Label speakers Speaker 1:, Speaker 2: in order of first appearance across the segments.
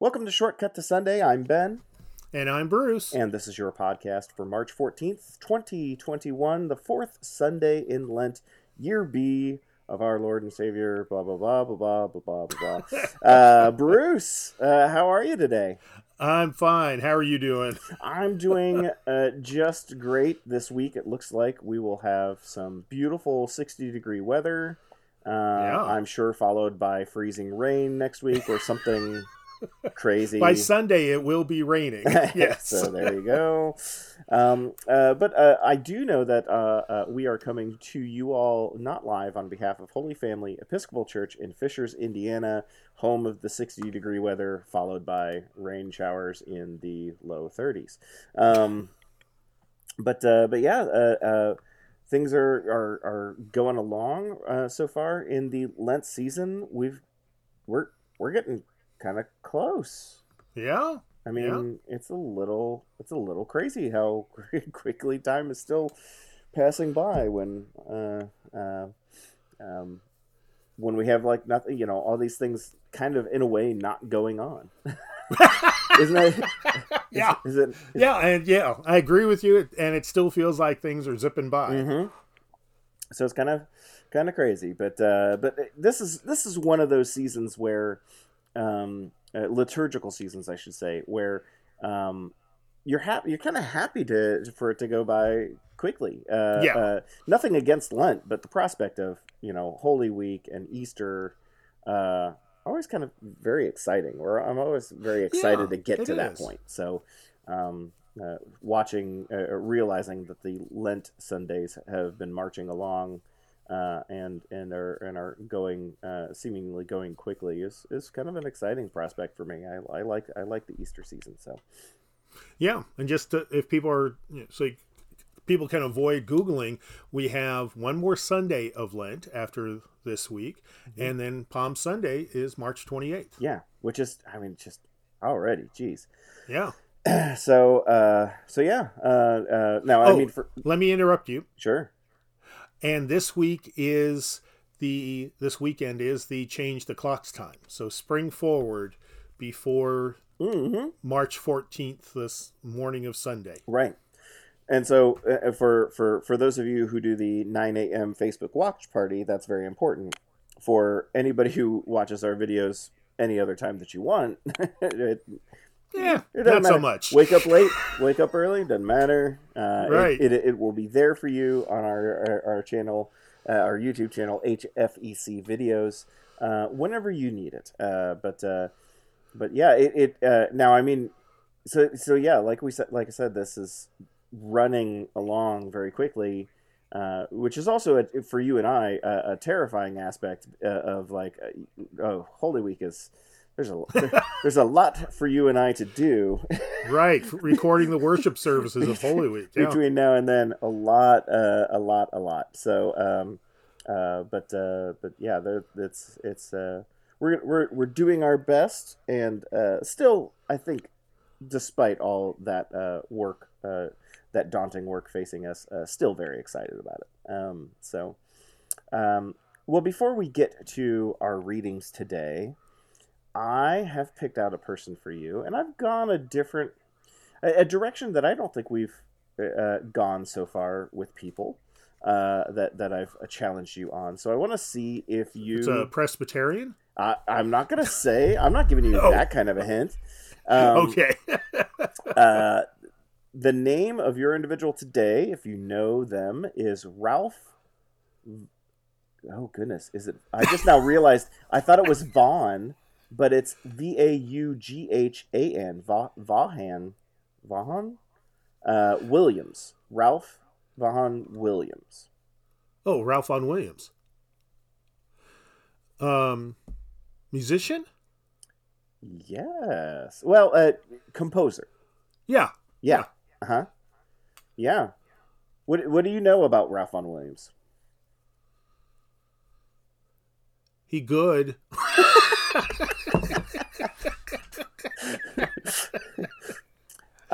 Speaker 1: Welcome to Shortcut to Sunday. I'm Ben.
Speaker 2: And I'm Bruce.
Speaker 1: And this is your podcast for March 14th, 2021, the fourth Sunday in Lent, year B of our Lord and Savior, blah, blah, blah, blah, blah, blah, blah, blah. uh, Bruce, uh, how are you today?
Speaker 2: I'm fine. How are you doing?
Speaker 1: I'm doing uh, just great this week. It looks like we will have some beautiful 60 degree weather. Uh, yeah. I'm sure followed by freezing rain next week or something crazy.
Speaker 2: By Sunday, it will be raining. Yes.
Speaker 1: so there you go. Um, uh, but uh, I do know that uh, uh, we are coming to you all not live on behalf of Holy Family Episcopal Church in Fishers, Indiana, home of the 60 degree weather, followed by rain showers in the low 30s. Um, but uh, but yeah uh, things are, are are going along uh, so far in the Lent season. We've we're we're getting kind of close.
Speaker 2: Yeah.
Speaker 1: I mean, yeah. it's a little it's a little crazy how quickly time is still passing by when uh, uh, um, when we have like nothing, you know, all these things kind of in a way not going on. Isn't
Speaker 2: that? yeah. Is, is it? Is, yeah, and yeah, I agree with you, and it still feels like things are zipping by.
Speaker 1: Mm-hmm. So it's kind of kind of crazy, but uh, but this is this is one of those seasons where um, uh, liturgical seasons, I should say, where um, you're happy. You're kind of happy to for it to go by quickly. Uh, yeah. Uh, nothing against Lent, but the prospect of you know Holy Week and Easter, uh, always kind of very exciting. Or I'm always very excited yeah, to get to that point. So. Um, uh, watching, uh, realizing that the Lent Sundays have been marching along uh, and and are and are going uh, seemingly going quickly is is kind of an exciting prospect for me. I, I like I like the Easter season. So
Speaker 2: yeah, and just to, if people are you know, so people can avoid googling, we have one more Sunday of Lent after this week, mm-hmm. and then Palm Sunday is March twenty eighth.
Speaker 1: Yeah, which is I mean just already, geez.
Speaker 2: Yeah.
Speaker 1: so uh so yeah uh uh now oh, i mean for
Speaker 2: let me interrupt you
Speaker 1: sure
Speaker 2: and this week is the this weekend is the change the clocks time. So spring forward before mm-hmm. March 14th, this morning of Sunday.
Speaker 1: Right. And so, uh, for for for those of you who do the 9 a.m. Facebook watch party, that's very important. For anybody who watches our videos any other time that you want,
Speaker 2: it, yeah, not matter. so much.
Speaker 1: Wake up late, wake up early, doesn't matter. Uh, right. It, it, it, will be there for you on our our, our channel, uh, our YouTube channel, HFEC videos, uh, whenever you need it. Uh, but uh, but yeah, it, it uh, now I mean, so so yeah, like we said, like I said, this is running along very quickly. Uh, which is also a, for you and I a, a terrifying aspect uh, of like, uh, oh, Holy Week is there's a there's a lot for you and I to do.
Speaker 2: right, recording the worship services of Holy Week
Speaker 1: yeah. between now and then. A lot, uh, a lot, a lot. So, um, uh, but uh, but yeah, it's it's uh, we're we're we're doing our best, and uh, still, I think, despite all that uh, work, uh, that daunting work facing us, uh, still very excited about it. Um, so, um, well, before we get to our readings today. I have picked out a person for you, and I've gone a different, a, a direction that I don't think we've uh, gone so far with people. Uh, that that I've uh, challenged you on. So I want to see if you.
Speaker 2: It's a Presbyterian.
Speaker 1: I, I'm not gonna say. I'm not giving you oh. that kind of a hint.
Speaker 2: Um, okay.
Speaker 1: uh, the name of your individual today, if you know them, is Ralph. Oh goodness, is it? I just now realized. I thought it was Vaughn but it's V A U G H A N Vaughan Vaughan uh, Williams Ralph Vaughan Williams.
Speaker 2: Oh, Ralph Vaughan Williams. Um, musician.
Speaker 1: Yes. Well, uh, composer.
Speaker 2: Yeah.
Speaker 1: Yeah. yeah. Uh huh. Yeah. What What do you know about Ralph Vaughan Williams?
Speaker 2: He good.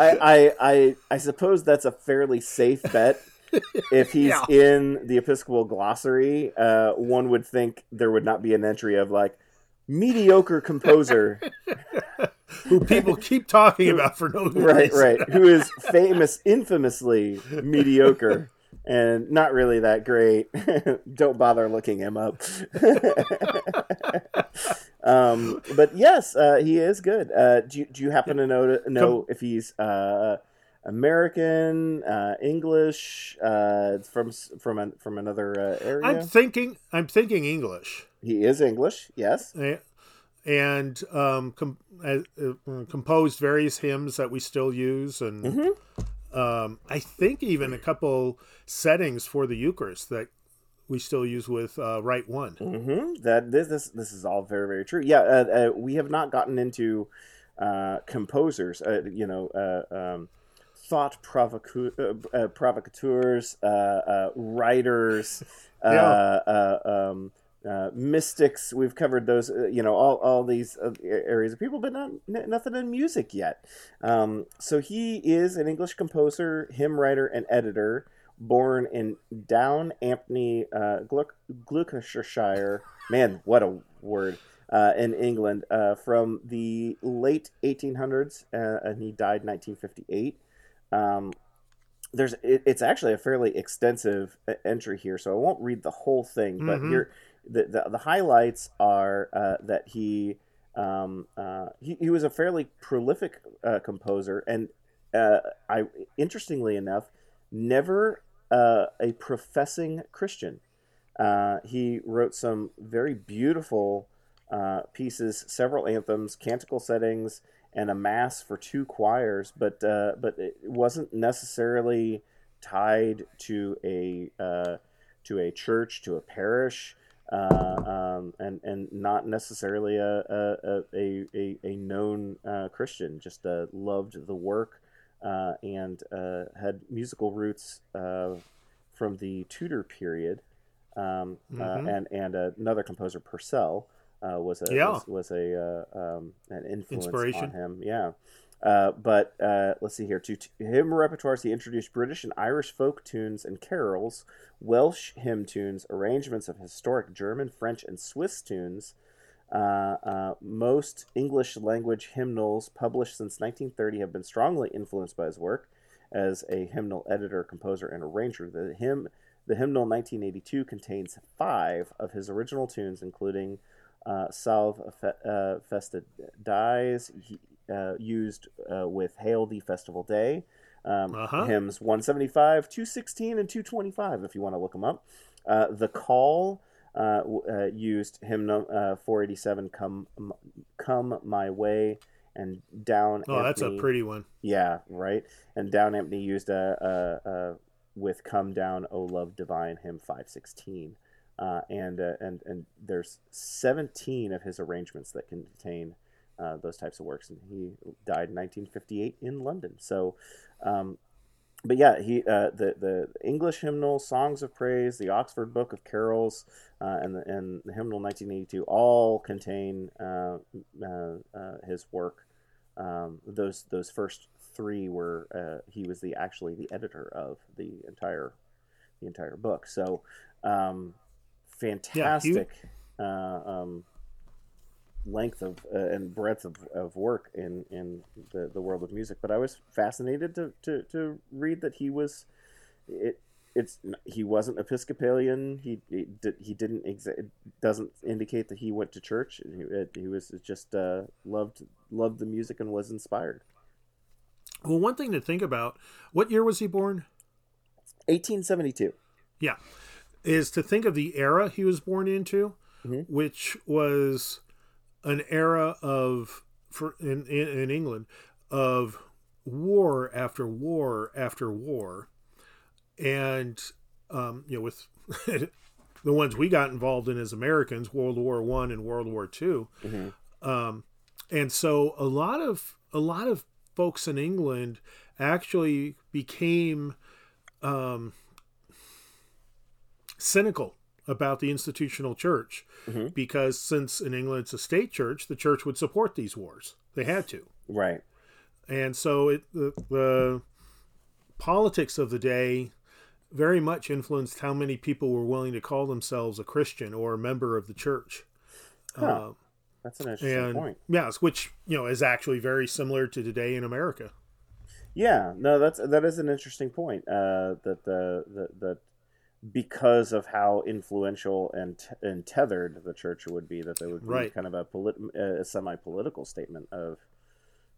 Speaker 1: I, I, I, I suppose that's a fairly safe bet. if he's yeah. in the Episcopal glossary, uh, one would think there would not be an entry of like mediocre composer.
Speaker 2: who people keep talking about for no reason.
Speaker 1: Right, right. Who is famous, infamously mediocre and not really that great. Don't bother looking him up. um, but yes, uh, he is good. Uh, do, you, do you happen to know know if he's uh, American, uh, English, uh, from from an, from another uh, area?
Speaker 2: I'm thinking. I'm thinking English.
Speaker 1: He is English. Yes.
Speaker 2: And um, com- composed various hymns that we still use, and mm-hmm. Um, I think even a couple settings for the Eucharist that we still use with uh, Rite One.
Speaker 1: Mm-hmm. That this, this this is all very very true. Yeah, uh, uh, we have not gotten into uh, composers. Uh, you know, uh, um, thought provocu- provocateurs, writers, yeah. um, mystics. We've covered those. you know, all all these areas of people, but not nothing in music yet. Um, so he is an English composer, hymn writer, and editor born in Down Ampney, uh, Gloucestershire. Man, what a word! Uh, in England uh, from the late 1800s, uh, and he died 1958. Um, there's it, it's actually a fairly extensive uh, entry here, so I won't read the whole thing. But mm-hmm. here, the, the, the highlights are uh, that he, um, uh, he he was a fairly prolific uh, composer, and uh, I interestingly enough, never uh, a professing Christian. He wrote some very beautiful pieces, several anthems, canticle settings, and a mass for two choirs. But uh, but it wasn't necessarily tied to a uh, to a church, to a parish. Uh, um, and and not necessarily a a, a, a, a known Christian, just loved the work uh, and uh, had musical roots uh, from the Tudor period. Um, uh, mm-hmm. and and another composer, Purcell, uh, was a yeah. was, was a um, an influence Inspiration. on him. Yeah. Uh, but uh, let's see here. To, to hymn repertoires, he introduced British and Irish folk tunes and carols, Welsh hymn tunes, arrangements of historic German, French, and Swiss tunes, uh, uh, most English language hymnals published since 1930 have been strongly influenced by his work as a hymnal editor, composer, and arranger. The hymn, the hymnal 1982 contains five of his original tunes, including uh, Salve uh, Festa Dies, uh, used uh, with Hail Thee Festival Day. Um, uh-huh. Hymns 175, 216, and 225, if you want to look them up. the Call uh, uh, used hymn uh, 487 come come my way and down
Speaker 2: oh that's a pretty one
Speaker 1: yeah right and down Ampney used a, a, a, with come down O love divine hymn 516 uh, and uh, and and there's 17 of his arrangements that contain uh, those types of works and he died in 1958 in london so um, but yeah, he uh, the the English hymnal, songs of praise, the Oxford Book of Carols, uh, and the and the hymnal 1982 all contain uh, uh, uh, his work. Um, those those first three were uh, he was the actually the editor of the entire the entire book. So um, fantastic. Yeah, um, length of uh, and breadth of, of work in in the, the world of music but i was fascinated to, to, to read that he was it it's he wasn't episcopalian. He he, he didn't exa- doesn't indicate that he went to church. He, he was just uh, loved loved the music and was inspired.
Speaker 2: Well one thing to think about what year was he born?
Speaker 1: 1872
Speaker 2: yeah. Is to think of the era he was born into mm-hmm. which was an era of for in, in, in England of war after war after war, and um, you know with the ones we got involved in as Americans, World War One and World War 2 mm-hmm. um, and so a lot of a lot of folks in England actually became um, cynical about the institutional church mm-hmm. because since in England it's a state church, the church would support these wars. They had to.
Speaker 1: Right.
Speaker 2: And so it the, the politics of the day very much influenced how many people were willing to call themselves a Christian or a member of the church. Huh. Uh,
Speaker 1: That's an interesting
Speaker 2: and
Speaker 1: point.
Speaker 2: yes, which you know is actually very similar to today in America.
Speaker 1: Yeah, no, that's that is an interesting point. Uh, that the, the that because of how influential and t- and tethered the church would be, that there would be
Speaker 2: Right.
Speaker 1: kind of a, polit- a semi political statement of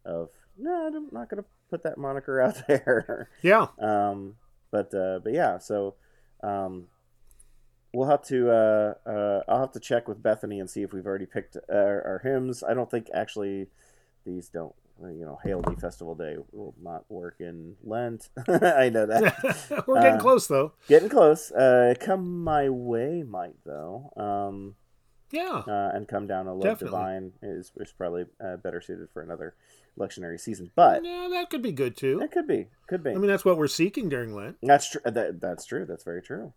Speaker 1: of no, I'm not going to put that moniker out there.
Speaker 2: Yeah,
Speaker 1: um, but uh, but yeah, so um, we'll have to uh, uh, I'll have to check with Bethany and see if we've already picked our, our hymns. I don't think actually these don't. You know, Hail Thee Festival Day will not work in Lent. I know that.
Speaker 2: we're getting
Speaker 1: Uh,
Speaker 2: close though.
Speaker 1: Getting close. Uh, come my way might though. Um,
Speaker 2: Yeah,
Speaker 1: uh, and come down O love divine is, is probably uh, better suited for another lectionary season. But
Speaker 2: that could be good too.
Speaker 1: it could be, could be.
Speaker 2: I mean, that's what we're seeking during Lent.
Speaker 1: That's true. That, that's true. That's very true.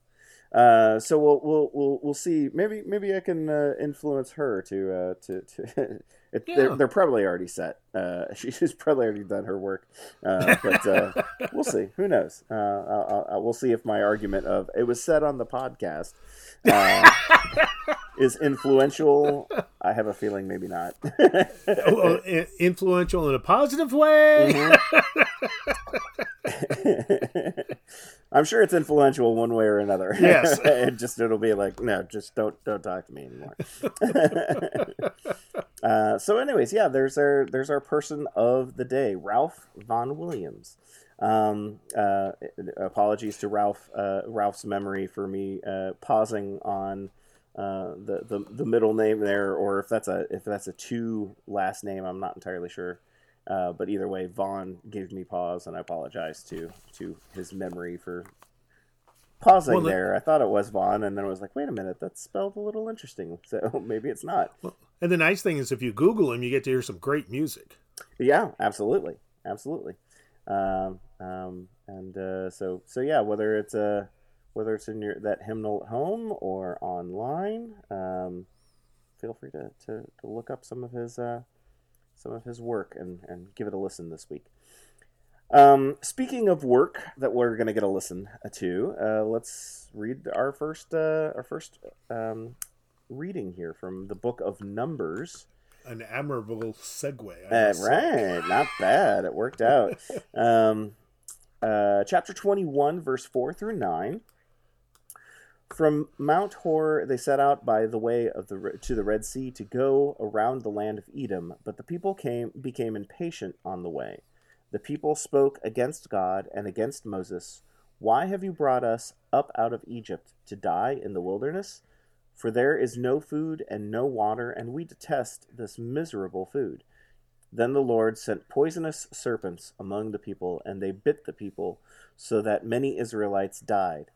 Speaker 1: Uh, so we'll we'll we'll we'll see. Maybe maybe I can uh, influence her to uh, to to. it,
Speaker 2: Yeah.
Speaker 1: they're, they're probably already set. Uh, she's probably already done her work, uh, but uh, we'll see. Who knows? Uh, I'll, I'll, we'll see if my argument of it was said on the podcast uh, is influential. I have a feeling maybe not.
Speaker 2: Oh, oh, influential in a positive way.
Speaker 1: I'm sure it's influential one way or another.
Speaker 2: Yes.
Speaker 1: it just it'll be like, no, just don't don't talk to me anymore. uh, so, anyways, yeah, there's our there's our person of the day, Ralph Vaughan Williams. Um, uh, apologies to Ralph uh, Ralph's memory for me uh, pausing on uh, the, the the middle name there, or if that's a if that's a two last name, I'm not entirely sure. Uh, but either way, Vaughn gave me pause, and I apologize to to his memory for pausing
Speaker 2: Well, the-
Speaker 1: there. I thought it was Vaughn, and then I was like, wait a minute, that's spelled a little interesting. So maybe it's not.
Speaker 2: And the nice thing is, if you Google him, you get to hear some great music.
Speaker 1: Yeah, absolutely, absolutely. Um, um, and uh, so so yeah, whether it's a whether it's in your that hymnal at home or online, um, feel free to, to, to look up some of his uh, some of his work and, and give it a listen this week. Um, speaking of work that we're gonna get a listen to, uh, let's read our first uh, our first um, reading here from the book of Numbers.
Speaker 2: An admirable segue. I
Speaker 1: Uh, right, not bad. It worked out. Um, uh, chapter 21, verse 4 through 9. From Mount Hor they set out by the way of the to the Red Sea to go around the land of Edom, but the people came became impatient on the way. The people spoke against God and against Moses. Why have you brought us up out of Egypt to die in the wilderness? For there is no food and no water, and we detest this miserable food. Then the Lord sent poisonous serpents among the people, and they bit the people, so that many Israelites died.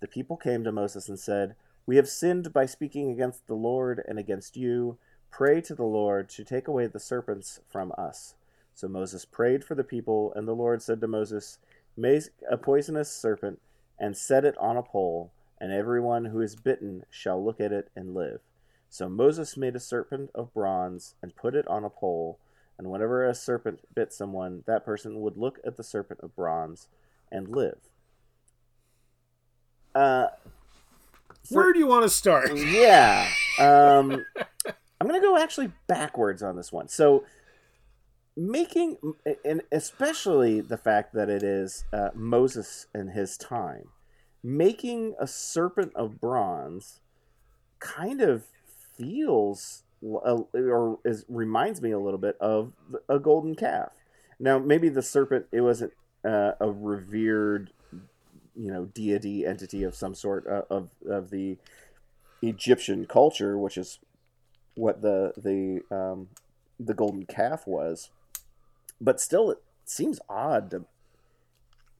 Speaker 1: The people came to Moses and said, We have sinned by speaking against the Lord and against you. Pray to the Lord to take away the serpents from us. So Moses prayed for the people, and the Lord said to Moses, Make a poisonous serpent and set it on a pole, and everyone who is bitten shall look at it and live. So Moses made a serpent of bronze and put it on a pole, and whenever a serpent bit someone, that person would look at the serpent of bronze and live. Uh,
Speaker 2: Where do you want to start?
Speaker 1: yeah. Um, I'm going to go actually backwards on this one. So, making, and especially the fact that it is uh, Moses and his time, making a serpent of bronze kind of feels l- or is reminds me a little bit of a golden calf. Now, maybe the serpent it wasn't uh, a revered, you know, deity entity of some sort uh, of of the Egyptian culture, which is what the the um, the golden calf was. But still, it seems odd to.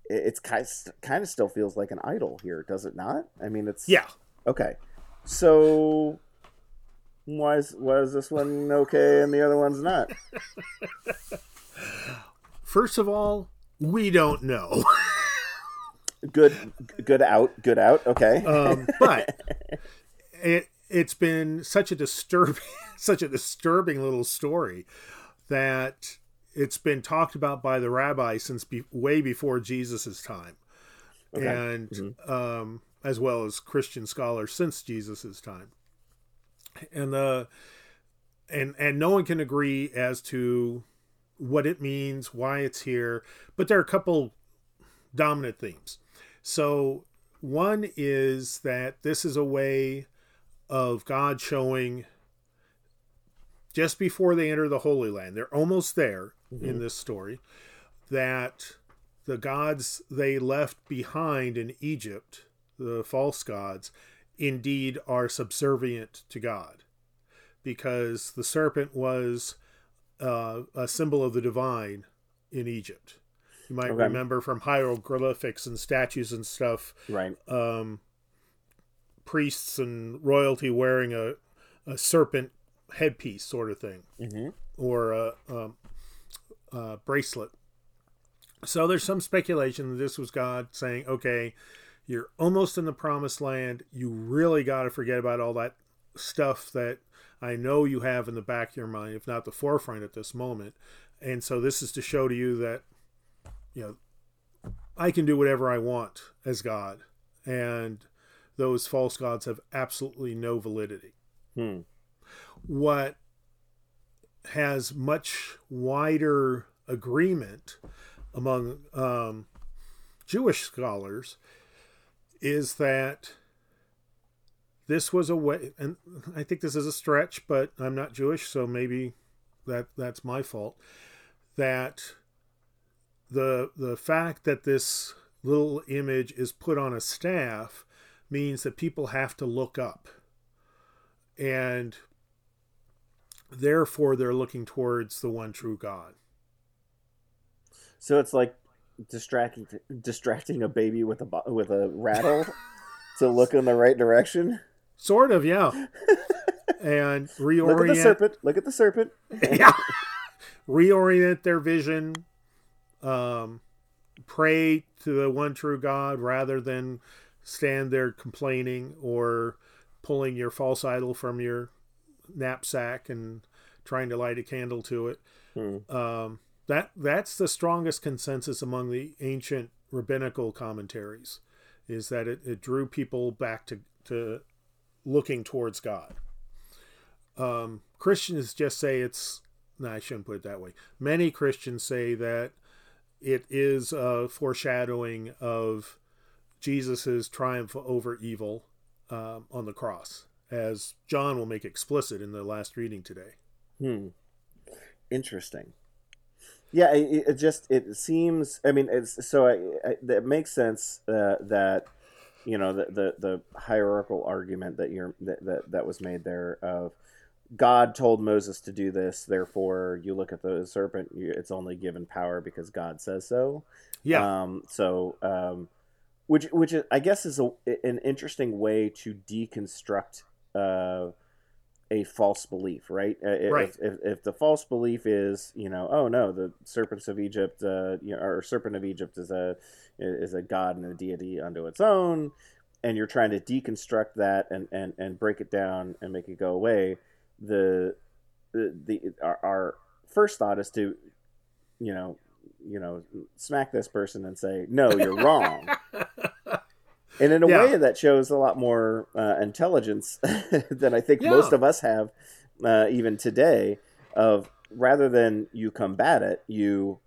Speaker 1: it- It's kind kind of still feels like an idol here, does it not? I mean, it's
Speaker 2: Yeah.
Speaker 1: Okay, so why is why is this one okay and the other one's not?
Speaker 2: First of all, we don't know.
Speaker 1: Good, good out, good out. Okay,
Speaker 2: um, but it it's been such a disturbing such a disturbing little story that it's been talked about by the rabbi since be, way before Jesus' time,
Speaker 1: Okay.
Speaker 2: and um, as well as Christian scholars since Jesus' time. And the and and no one can agree as to what it means, why it's here, but there are a couple dominant themes. So one is that this is a way of God showing just before they enter the Holy Land, they're almost there mm-hmm. in this story, that the gods they left behind in Egypt, the false gods, indeed are subservient to God. Because the serpent was uh, a symbol of the divine in Egypt. You might okay. remember from hieroglyphics and statues and stuff.
Speaker 1: Right.
Speaker 2: Um, priests and royalty wearing a, a serpent headpiece sort of thing,
Speaker 1: mm-hmm.
Speaker 2: or a, a, a, bracelet. So there's some speculation that this was God saying, "Okay, you're almost in the promised land. You really got to forget about all that stuff that I know you have in the back of your mind, if not the forefront at this moment." And so this is to show to you that, you know, I can do whatever I want as God, and those false gods have absolutely no validity.
Speaker 1: Hmm
Speaker 2: what has much wider agreement among um, Jewish scholars is that this was a way, and I think this is a stretch, but I'm not Jewish, so maybe that that's my fault. That the the fact that this little image is put on a staff means that people have to look up, and Therefore, they're looking towards the one true God.
Speaker 1: So it's like distracting distracting a baby with a with a rattle to look in the right direction.
Speaker 2: Sort of, yeah. and reorient.
Speaker 1: Look at the serpent. Look at the serpent.
Speaker 2: yeah. reorient their vision. Um, pray to the one true God rather than stand there complaining or pulling your false idol from your knapsack and trying to light a candle to it.
Speaker 1: Hmm.
Speaker 2: Um, that that's the strongest consensus among the ancient rabbinical commentaries, is that it, it drew people back to to looking towards God. Um, Christians just say it's. No, I shouldn't put it that way. Many Christians say that it is a foreshadowing of Jesus's triumph over evil um, on the cross as John will make explicit in the last reading today.
Speaker 1: Hmm. Interesting. Yeah, it, it just it seems. I mean, it's so I, I, it makes sense uh, that you know the, the the hierarchical argument that you're that, that that was made there of God told Moses to do this, therefore you look at the serpent, it's only given power because God says so.
Speaker 2: Yeah.
Speaker 1: Um, so um, which which I guess is a, an interesting way to deconstruct uh, a false belief, right?
Speaker 2: Uh, right.
Speaker 1: If, if, if, the false belief is, you know, oh no, the serpents of Egypt, uh, you know, or serpent of Egypt is a is a god and a deity unto its own, and you're trying to deconstruct that and and and break it down and make it go away. The the, the our, our first thought is to, you know, you know, smack this person and say, no, you're wrong. and in a yeah. way that shows a lot more uh, intelligence than I think yeah. most of us have, uh, even today. Of rather than you combat it, you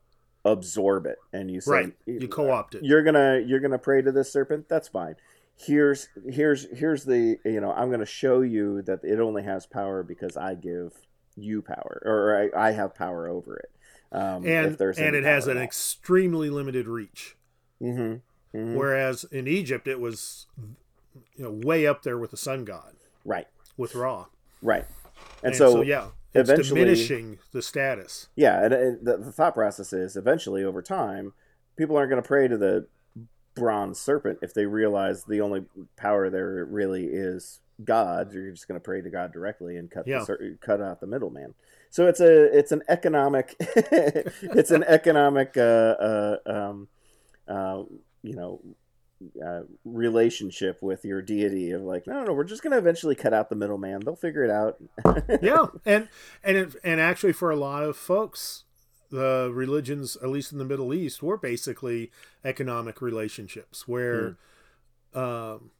Speaker 1: absorb it and you say,
Speaker 2: right. you co-opt it.
Speaker 1: You're gonna you're gonna pray to this serpent. That's fine. Here's here's here's the you know I'm gonna show you that it only has power because I give you power or I, I have power over it.
Speaker 2: Um, and and it has an extremely limited reach.
Speaker 1: Mm-hmm.
Speaker 2: Mm-hmm. Whereas in Egypt, it was you know way up there with the sun god,
Speaker 1: right?
Speaker 2: With Ra,
Speaker 1: right?
Speaker 2: And, and so, so, yeah, it's eventually diminishing the status.
Speaker 1: Yeah, and, and the, the, thought process is eventually over time, people aren't going to pray to the bronze serpent if they realize the only power there really is God. You're just going to pray to God directly and cut yeah. the, cut out the middleman. So it's a it's an economic it's an economic uh, uh, um, uh, you know uh, relationship with your deity of like no no we're just going to eventually cut out the middleman they'll figure it out
Speaker 2: yeah and and it, and actually for a lot of folks the religions at least in the middle east were basically economic relationships where mm. um,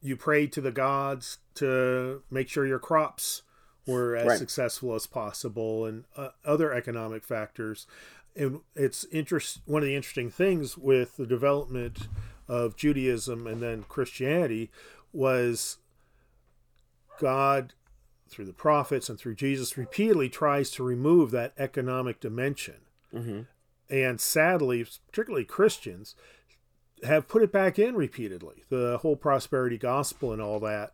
Speaker 2: you prayed to the gods to make sure your crops were as
Speaker 1: Right.
Speaker 2: successful as possible, and uh, other economic factors. And it's interest. One of the interesting things with the development of Judaism and then Christianity was God, through the prophets and through Jesus, repeatedly tries to remove that economic dimension.
Speaker 1: hmm
Speaker 2: And sadly, particularly Christians, have put it back in repeatedly. The whole prosperity gospel and all that.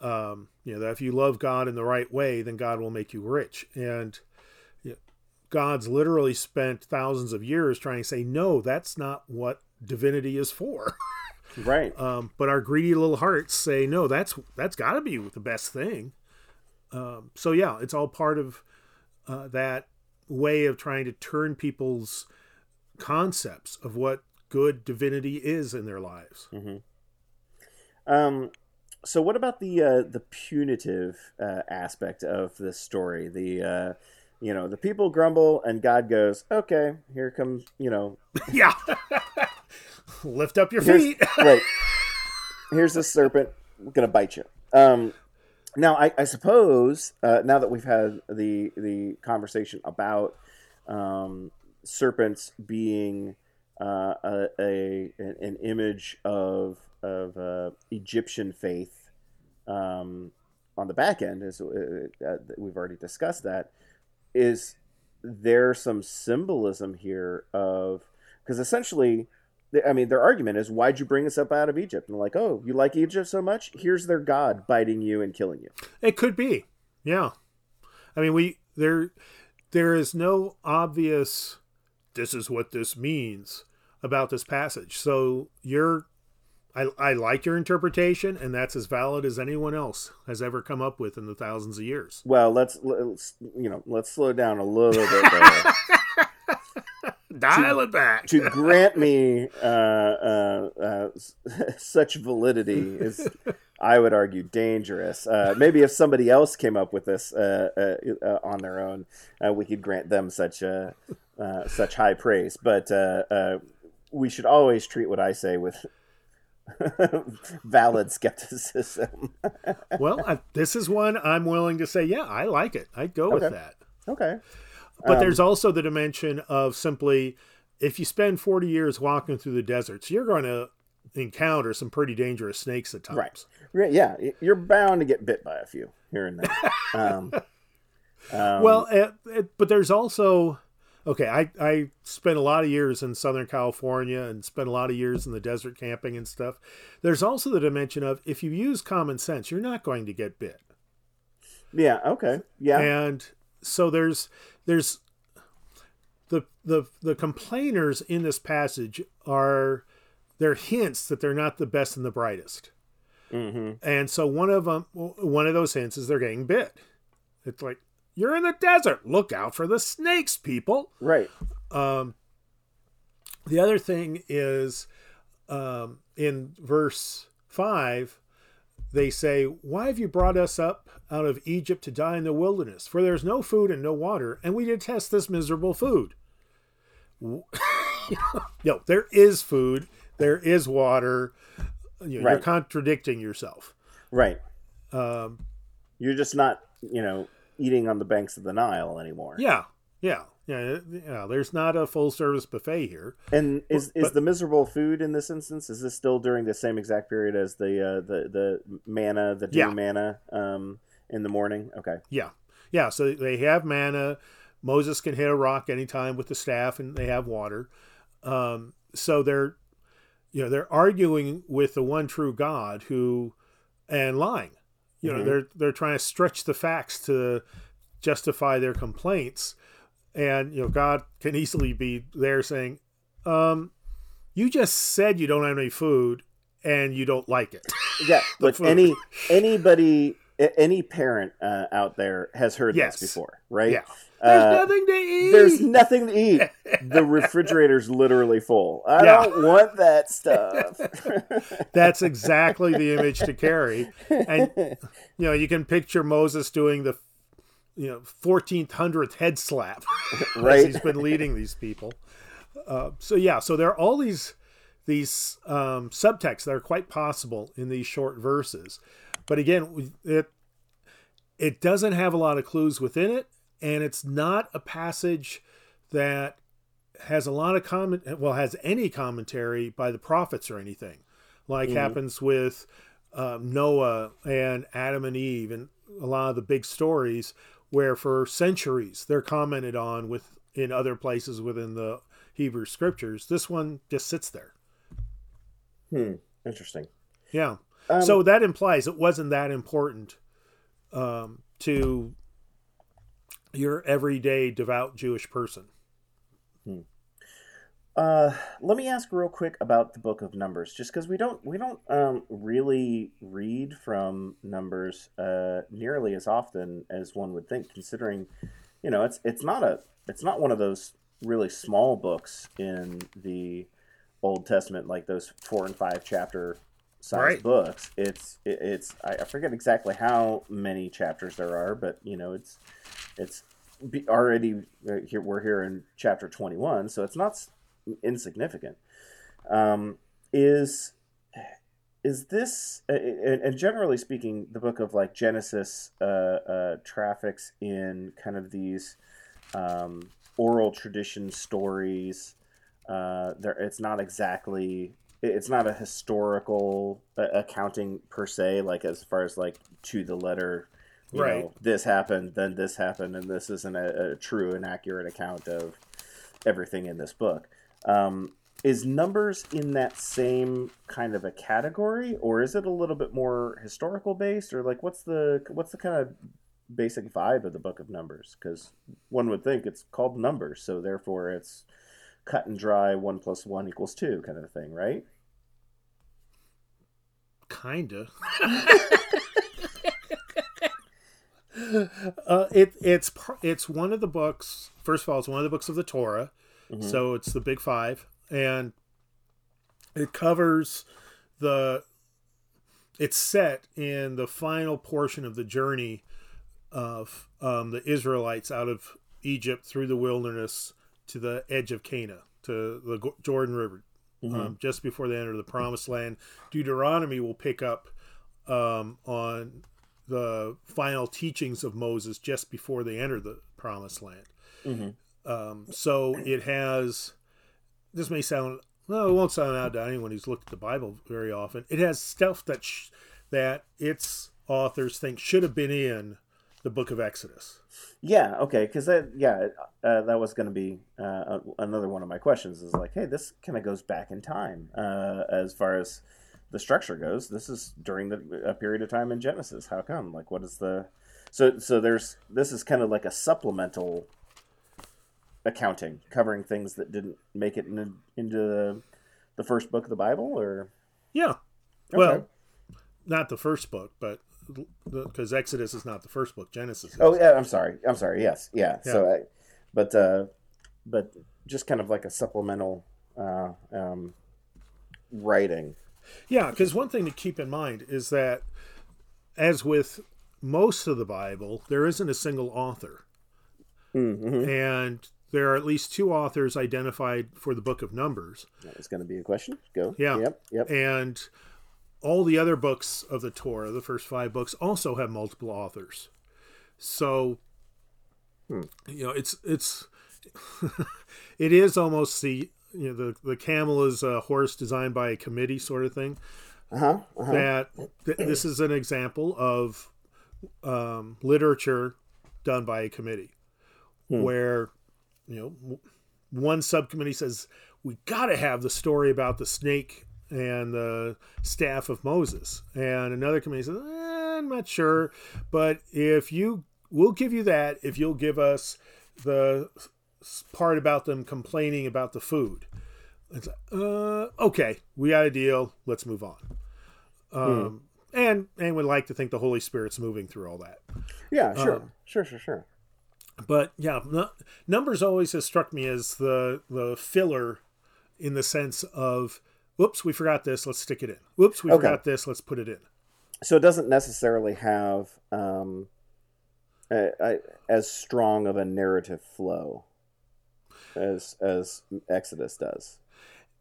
Speaker 2: Um, you know, that if you love God in the right way, then God will make you rich. And you know, God's literally spent thousands of years trying to say, no, that's not what divinity is for.
Speaker 1: Right.
Speaker 2: Um, but our greedy little hearts say, no, that's that's got to be the best thing. Um, so yeah, it's all part of uh, that way of trying to turn people's concepts of what good divinity is in their lives.
Speaker 1: Um, so what about the uh, the punitive uh, aspect of this story? The uh, you know the people grumble and God goes, okay, here comes you know
Speaker 2: yeah, lift up your
Speaker 1: here's,
Speaker 2: feet.
Speaker 1: right. Here's the serpent. We're gonna bite you. Um, now I, I suppose uh, now that we've had the the conversation about um, serpents being uh, a, a an image of of uh, Egyptian faith um, on the back end, as uh, uh, we've already discussed, that is there some symbolism here of because essentially. I mean, their argument is, "Why'd you bring us up out of Egypt?" And like, "Oh, you like Egypt so much? Here's their god biting you and killing you."
Speaker 2: It could be, yeah. I mean, we there there is no obvious. This is what this means about this passage. So your, I I like your interpretation, and that's as valid as anyone else has ever come up with in the thousands of years.
Speaker 1: Well, let's, let's you know, let's slow down a little bit
Speaker 2: Dial it back.
Speaker 1: to grant me uh, uh, uh, such validity is, I would argue, dangerous. Uh, maybe if somebody else came up with this uh, uh, uh, on their own, uh, we could grant them such such high praise. But uh, uh, we should always treat what I say with valid skepticism.
Speaker 2: well, I, this is one I'm willing to say. Yeah, I like it. I'd go with that.
Speaker 1: okay.
Speaker 2: But
Speaker 1: Um,
Speaker 2: there's also the dimension of simply if you spend 40 years walking through the deserts, you're going to encounter some pretty dangerous snakes at times.
Speaker 1: Right. Yeah, you're bound to get bit by a few here and there. Um, um,
Speaker 2: Well, it, it, but there's also okay. I I spent a lot of years in Southern California and spent a lot of years in the desert camping and stuff. There's also the dimension of if you use common sense, you're not going to get bit.
Speaker 1: yeah. Okay. Yeah.
Speaker 2: and so there's there's the the the complainers in this passage are they're hints that they're not the best and the brightest.
Speaker 1: Hmm
Speaker 2: and so one of them one of those hints is they're getting bit. It's like you're in the desert. Look out for the snakes people.
Speaker 1: Right.
Speaker 2: um, the other thing is um, in verse 5, they say, Why have you brought us up out of Egypt to die in the wilderness? For there's no food and no water, and we detest this miserable food. no, there is food, there is water. You You're
Speaker 1: Right.
Speaker 2: contradicting yourself.
Speaker 1: Right.
Speaker 2: Um,
Speaker 1: You're just not, you know, eating on the banks of the Nile anymore.
Speaker 2: yeah, yeah, yeah, yeah. There's not a full service buffet here.
Speaker 1: And is is the miserable food in this instance? Is this still during the same exact period as the uh, the the manna, the dew
Speaker 2: Yeah.
Speaker 1: manna, um, in the morning? Okay.
Speaker 2: Yeah. Yeah. So they have manna. Moses can hit a rock anytime with the staff and they have water. Um, so they're, you know, they're arguing with the one true God who, and lying. You know,
Speaker 1: Mhm.
Speaker 2: they're they're trying to stretch the facts to justify their complaints, and you know, God can easily be there saying, um, "You just said you don't have any food, and you don't like it."
Speaker 1: Yeah. but
Speaker 2: food.
Speaker 1: any anybody, any parent uh, out there has heard
Speaker 2: Yes.
Speaker 1: this before, right?
Speaker 2: Yeah. There's
Speaker 1: Uh,
Speaker 2: nothing to eat.
Speaker 1: There's nothing to eat. The refrigerator's literally full. I
Speaker 2: Yeah.
Speaker 1: don't want that stuff.
Speaker 2: That's exactly the image to carry. And you know, you can picture Moses doing the you know, 1400th head slap
Speaker 1: Right.
Speaker 2: he's been leading these people. Uh, so yeah, so there are all these these um, subtexts that are quite possible in these short verses. But again, it it doesn't have a lot of clues within it, and it's not a passage that has a lot of comment well has any commentary by the prophets or anything like mm-hmm. happens with um, noah and adam and eve and a lot of the big stories where for centuries they're commented on with in other places within the hebrew scriptures this one just sits there.
Speaker 1: Hmm interesting.
Speaker 2: Yeah. Um, so that implies it wasn't that important um, to your everyday devout jewish person.
Speaker 1: Hmm. Uh, let me ask real quick about the book of Numbers, just because we don't we don't um, really read from Numbers uh, nearly as often as one would think, considering you know it's it's not a it's not one of those really small books in the Old Testament, like those four and five chapter size right. books. It's it, it's I forget exactly how many chapters there are, but you know it's it's already uh, here we're here in chapter 21 so it's not insignificant. Um, is is this and, and, generally speaking, the book of like Genesis uh, uh, traffics in kind of these um, oral tradition stories. Uh, there, it's not exactly it's not a historical uh, accounting per se, like as far as like to the letter. You right. know, this happened, then this happened, and this isn't a, a true and accurate account of everything in this book. Um, is numbers in that same kind of a category, or is it a little bit more historical based, or like what's the what's the kind of basic vibe of the book of numbers? Because one would think it's called numbers, so therefore it's cut and dry one plus one equals two kind of thing, right?
Speaker 2: Kinda. uh, it it's it's one of the books. First of all, it's one of the books of the Torah Mm-hmm. So it's the Big Five, and it covers the. It's set in the final portion of the journey of um, the Israelites out of Egypt through the wilderness to the edge of Cana, to the Jordan River, mm-hmm. um, just before they enter the Promised Land. Deuteronomy will pick up um, on the final teachings of Moses just before they enter the Promised Land. Mm-hmm. Um, so it has. This may sound no, It won't sound out to anyone who's looked at the Bible very often. It has stuff that sh- that its authors think should have been in the Book of Exodus.
Speaker 1: Yeah. Okay. Because that. Yeah. Uh, that was going to be uh, another one of my questions. Is like, hey, this kind of goes back in time uh, as far as the structure goes. This is during the a period of time in Genesis. How come? Like, what is the so so there's this is kind of like a supplemental accounting, covering things that didn't make it in, into the, the first book of the Bible, or
Speaker 2: yeah, okay. well, not the first book, but because Exodus is not the first book, Genesis. Is.
Speaker 1: Oh yeah, I'm sorry, I'm sorry. Yes, yeah. yeah. So, I, but uh, but just kind of like a supplemental uh, um, writing.
Speaker 2: Yeah, because one thing to keep in mind is that, as with most of the Bible, there isn't a single author. Mm-hmm. And there are at least two authors identified for the book of Numbers.
Speaker 1: That was going to be a question. Go.
Speaker 2: Yeah.
Speaker 1: Yep. Yep.
Speaker 2: And all the other books of the Torah, the first five books, also have multiple authors. So, hmm. you know, it's it's it is almost the you know the the camel is a horse designed by a committee sort of thing. Uh-huh, uh-huh. That th- this is an example of um, literature done by a committee, hmm. where you know, one subcommittee says we got to have the story about the snake and the staff of Moses, and another committee says, eh, I'm not sure, but if you, we'll give you that if you'll give us the part about them complaining about the food. It's like, uh, okay, we got a deal. Let's move on. Um, hmm. and and would like to think the Holy Spirit's moving through all that.
Speaker 1: Yeah, sure, um, sure, sure, sure
Speaker 2: but yeah, numbers always has struck me as the the filler in the sense of whoops, we forgot this, let's stick it in. Whoops, we okay. forgot this, let's put it in.
Speaker 1: So it doesn't necessarily have um, a, a, as strong of a narrative flow as as Exodus does.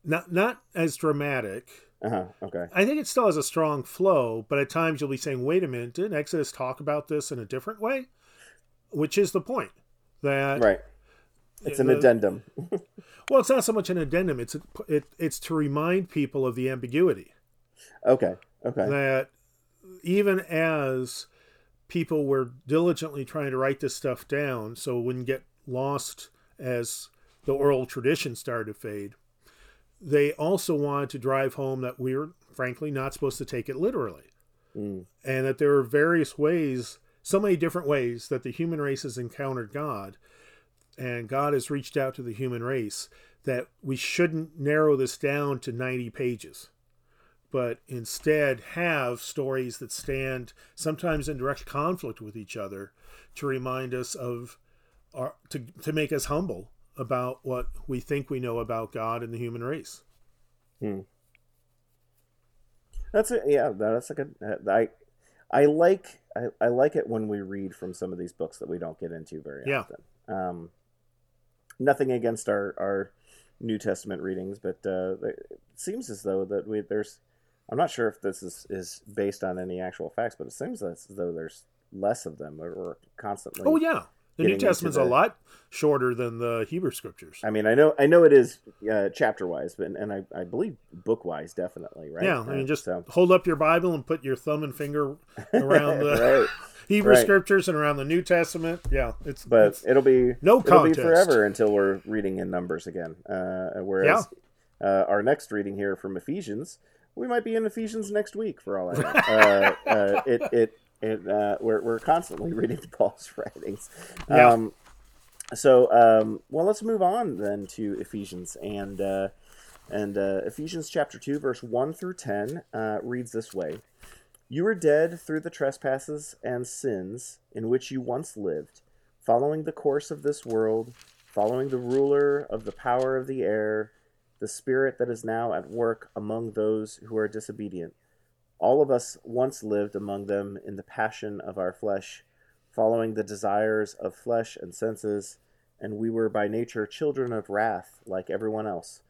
Speaker 2: Not not as dramatic.
Speaker 1: Uh-huh. Okay.
Speaker 2: I think it still has a strong flow, but at times you'll be saying, "Wait a minute, didn't Exodus talk about this in a different way?" Which is the point that
Speaker 1: right. It's an
Speaker 2: the-
Speaker 1: addendum.
Speaker 2: well, it's not so much an addendum; it's it, it's to remind people of the ambiguity
Speaker 1: okay. Okay.
Speaker 2: that even as people were diligently trying to write this stuff down, so it wouldn't get lost as the oral tradition started to fade. They also wanted to drive home that we were, frankly, not supposed to take it literally.
Speaker 1: Mm.
Speaker 2: and that there are various ways, so many different ways that the human race has encountered God, and God has reached out to the human race, that we shouldn't narrow this down to 90 pages, but instead have stories that stand sometimes in direct conflict with each other to remind us of our, to, to make us humble about what we think we know about God and the human race. Hmm.
Speaker 1: That's a yeah. That's a good. I I like I, I like it when we read from some of these books that we don't get into very
Speaker 2: Yeah.
Speaker 1: often. Um, nothing against our our New Testament readings, but uh, it seems as though that we there's. I'm not sure if this is is based on any actual facts, but it seems as though there's less of them or, or constantly.
Speaker 2: Oh, yeah. The New Testament's a lot shorter than the Hebrew scriptures.
Speaker 1: I mean, I know I know it is uh, chapter wise, but and I, I believe book wise definitely, right?
Speaker 2: Yeah, I mean,
Speaker 1: Uh,
Speaker 2: just
Speaker 1: so.
Speaker 2: hold up your Bible and put your thumb and finger around the
Speaker 1: right.
Speaker 2: Hebrew
Speaker 1: right.
Speaker 2: scriptures and around the New Testament. Yeah, it's
Speaker 1: but
Speaker 2: it's-
Speaker 1: it'll be
Speaker 2: No
Speaker 1: it'll be forever until we're reading in numbers again. Uh, whereas uh, our next reading here from Ephesians, we might be in Ephesians next week for all I know. uh, uh, it it it uh, we're we're constantly reading Paul's writings.
Speaker 2: Yeah.
Speaker 1: Um, so um, well, let's move on then to Ephesians and. Uh, and uh, Ephesians chapter 2, verse 1 through 10 uh, reads this way You were dead through the trespasses and sins in which you once lived, following the course of this world, following the ruler of the power of the air, the spirit that is now at work among those who are disobedient. All of us once lived among them in the passion of our flesh, following the desires of flesh and senses, and we were by nature children of wrath like everyone else.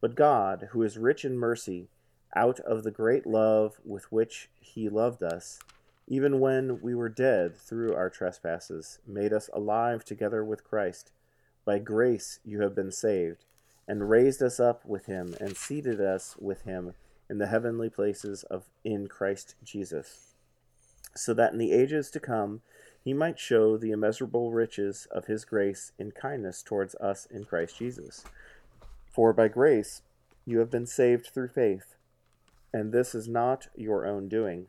Speaker 1: But God, who is rich in mercy, out of the great love with which He loved us, even when we were dead through our trespasses, made us alive together with Christ. By grace you have been saved, and raised us up with Him, and seated us with Him in the heavenly places of in Christ Jesus, so that in the ages to come He might show the immeasurable riches of His grace in kindness towards us in Christ Jesus. For by grace you have been saved through faith, and this is not your own doing.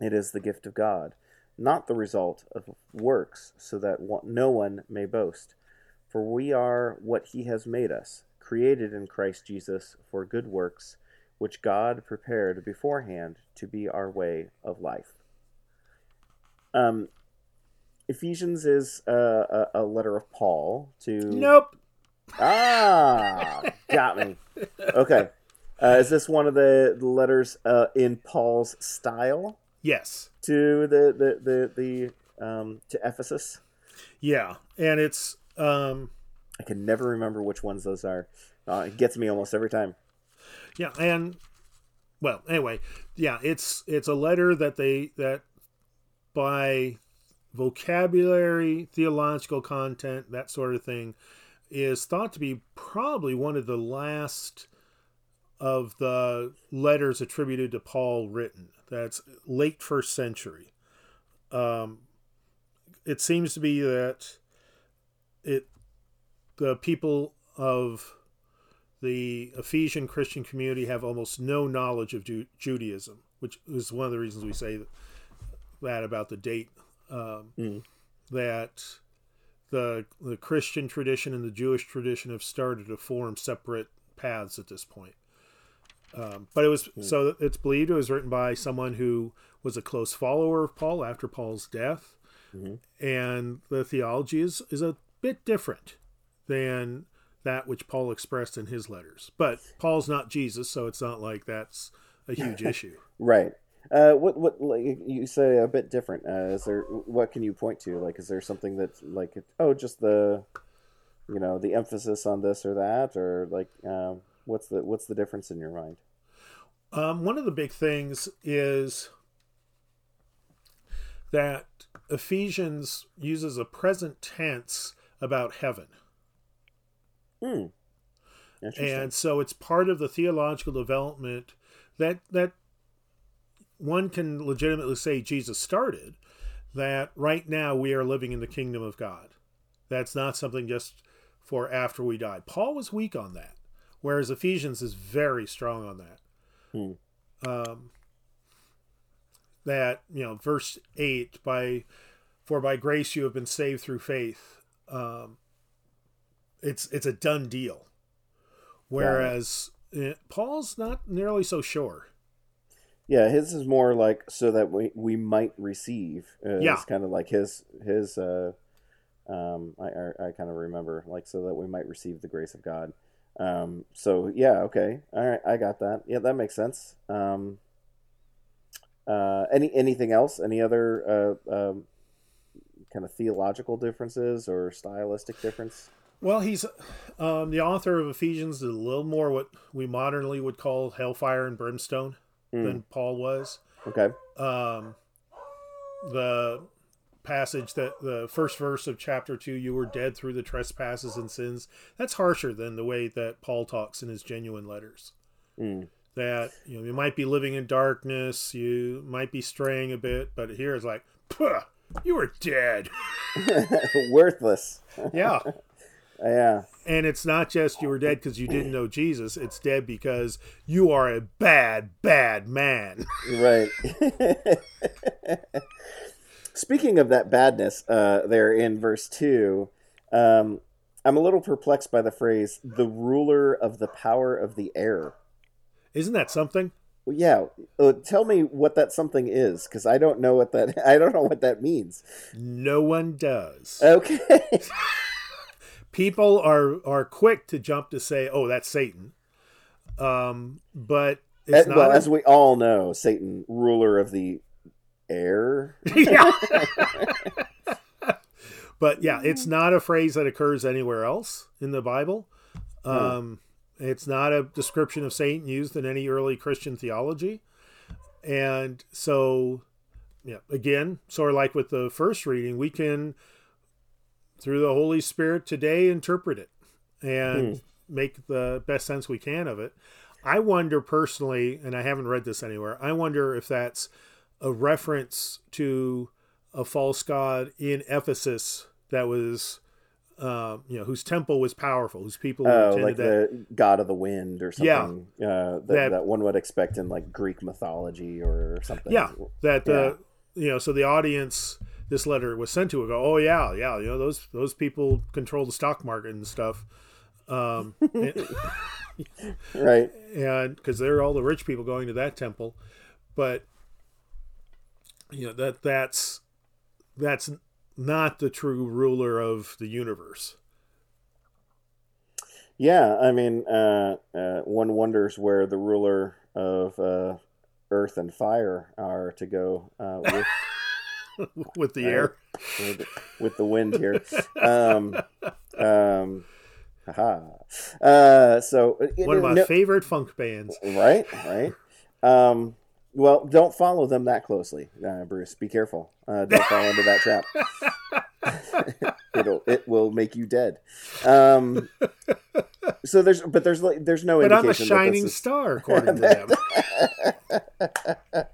Speaker 1: It is the gift of God, not the result of works, so that no one may boast. For we are what He has made us, created in Christ Jesus for good works, which God prepared beforehand to be our way of life. Um, Ephesians is uh, a, a letter of Paul to
Speaker 2: nope.
Speaker 1: Ah, got me. Okay. Uh, is this one of the the letters uh, in Paul's style
Speaker 2: Yes.
Speaker 1: to the the the, the um, to Ephesus?
Speaker 2: Yeah, and it's um
Speaker 1: I can never remember which ones those are. Uh, it gets me almost every time.
Speaker 2: Yeah, and well, anyway, yeah, it's it's a letter that they that by vocabulary, theological content, that sort of thing, is thought to be probably one of the last of the letters attributed to Paul written. That's late first century. Um, it seems to be that it the people of the Ephesian Christian community have almost no knowledge of Ju- Judaism, which is one of the reasons we say that about the date. Um,
Speaker 1: Mm.
Speaker 2: That the the Christian tradition and the Jewish tradition have started to form separate paths at this point. Um, but it was so it's believed it was written by someone who was a close follower of Paul after Paul's death,
Speaker 1: Mhm.
Speaker 2: and the theology is is a bit different than that which Paul expressed in his letters. But Paul's not Jesus, so it's not like that's a huge issue.
Speaker 1: Right. Uh, what what like, you say a bit different? Uh, is there what can you point to? Like, is there something that like oh, just the you know the emphasis on this or that, or like um, what's the what's the difference in your mind?
Speaker 2: Um, one of the big things is that Ephesians uses a present tense about heaven.
Speaker 1: Hmm.
Speaker 2: And so it's part of the theological development that that one can legitimately say Jesus started that right now we are living in the kingdom of God. That's not something just for after we die. Paul was weak on that, whereas Ephesians is very strong on that.
Speaker 1: Hmm.
Speaker 2: Um, that you know, verse eight by for by grace you have been saved through faith. Um, it's it's a done deal, whereas yeah. Paul's not nearly so sure.
Speaker 1: Yeah, his is more like so that we we might receive. Uh,
Speaker 2: Yeah.
Speaker 1: it's kind of like his his. Uh, um, I I, I kind of remember like so that we might receive the grace of God. Um, so yeah, okay, all right, I got that. Yeah, that makes sense. Um, uh, any anything else? Any other uh, um, kind of theological differences or stylistic difference?
Speaker 2: Well, he's um, the author of Ephesians is a little more what we modernly would call hellfire and brimstone
Speaker 1: Hmm.
Speaker 2: than Paul was.
Speaker 1: Okay.
Speaker 2: Um, the passage that the first verse of chapter two, you were dead through the trespasses and sins. That's harsher than the way that Paul talks in his genuine letters.
Speaker 1: Mm.
Speaker 2: That you know you might be living in darkness, you might be straying a bit, but here it's like, Puh, you were dead.
Speaker 1: Worthless.
Speaker 2: yeah.
Speaker 1: Yeah.
Speaker 2: And it's not just you were dead because you didn't know Jesus. It's dead because you are a bad, bad man.
Speaker 1: Right. Speaking of that badness, uh, there in verse 2, um, I'm a little perplexed by the phrase, the ruler of the power of the air.
Speaker 2: Isn't that something?
Speaker 1: Well, yeah. Uh, tell me what that something is, because I don't know what that I don't know what that means.
Speaker 2: No one does.
Speaker 1: Okay.
Speaker 2: People are are quick to jump to say, "Oh, that's Satan," um, but it's
Speaker 1: well,
Speaker 2: a-
Speaker 1: as we all know, Satan, ruler of the air.
Speaker 2: yeah. but yeah, it's not a phrase that occurs anywhere else in the Bible. Um, It's not a description of Satan used in any early Christian theology. And so, yeah, again, sort of like with the first reading, we can, through the Holy Spirit today, interpret it and make the best sense we can of it. I wonder personally, and I haven't read this anywhere, I wonder if that's a reference to a false god in Ephesus that was, uh, you know, whose temple was powerful, whose people
Speaker 1: Oh, like
Speaker 2: that.
Speaker 1: the god of the wind or
Speaker 2: Yeah.
Speaker 1: something. uh, that,
Speaker 2: That-
Speaker 1: that one would expect in like Greek mythology or something.
Speaker 2: Yeah, that the you know, so the audience this letter was sent to would go, oh yeah, yeah, you know, those those people control the stock market and stuff, um, and
Speaker 1: Right.
Speaker 2: because they're all the rich people going to that temple, but you know that that's that's not the true ruler of the universe.
Speaker 1: Yeah, I mean, uh, uh, one wonders where the ruler of uh, earth and fire are to go uh, with,
Speaker 2: with the
Speaker 1: Uh,
Speaker 2: air.
Speaker 1: with with the wind here. Um, um, haha. Uh, so
Speaker 2: One of my
Speaker 1: no-
Speaker 2: favorite funk bands.
Speaker 1: right, right. Um, well, don't follow them that closely, uh, Bruce. Be careful. Uh, don't fall into that trap. It'll it will make you dead. Um, so there's but there's like there's no
Speaker 2: But I'm a
Speaker 1: indication that this
Speaker 2: shining
Speaker 1: is-
Speaker 2: star, according to them.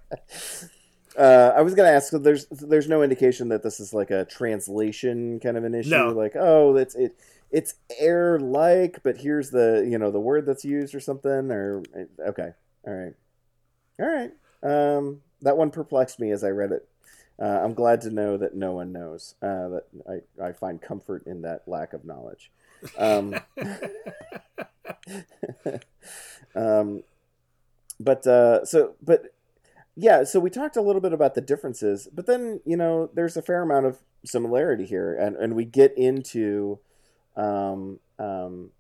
Speaker 1: Uh, I was gonna ask. So there's there's no indication that this is like a translation kind of an issue.
Speaker 2: No.
Speaker 1: Like, oh, it's it it's air like, but here's the you know the word that's used or something. Or okay, all right, all right. Um, that one perplexed me as I read it. Uh, I'm glad to know that no one knows. Uh, that I I find comfort in that lack of knowledge. Um, um, but uh, so but yeah, so we talked a little bit about the differences, but then you know there's a fair amount of similarity here, and and we get into, um, um,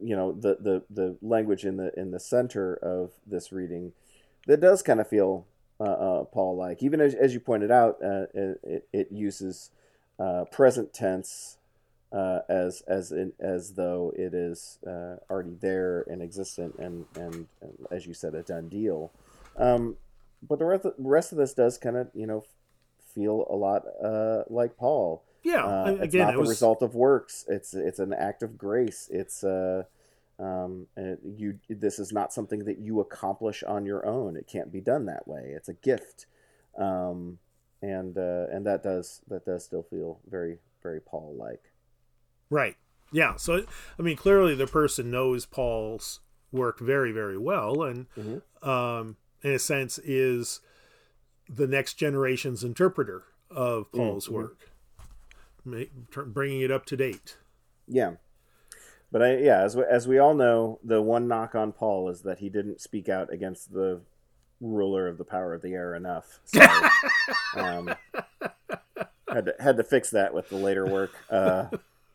Speaker 1: you know the the the language in the in the center of this reading that does kind of feel uh, uh, Paul like, even as as you pointed out, uh, it it uses uh, present tense uh, as as in, as though it is uh, already there and existent and, and, and as you said a done deal. Um, but the rest of, rest of this does kind of you know feel a lot uh, like Paul.
Speaker 2: Yeah,
Speaker 1: Uh,
Speaker 2: again,
Speaker 1: it's not
Speaker 2: it
Speaker 1: the
Speaker 2: was
Speaker 1: result of works. It's it's an act of grace. It's uh, um, you. This is not something that you accomplish on your own. It can't be done that way. It's a gift, um, and uh, and that does that does still feel very very Paul like.
Speaker 2: right. Yeah, so I mean, clearly the person knows Paul's work very, very well, and
Speaker 1: Mhm.
Speaker 2: um, in a sense is the next generation's interpreter of Paul's
Speaker 1: mhm.
Speaker 2: work, bringing it up to date.
Speaker 1: Yeah. But I, yeah, as we, as we all know, the one knock on Paul is that he didn't speak out against the ruler of the power of the air enough. So, um, had to had to fix that with the later work uh,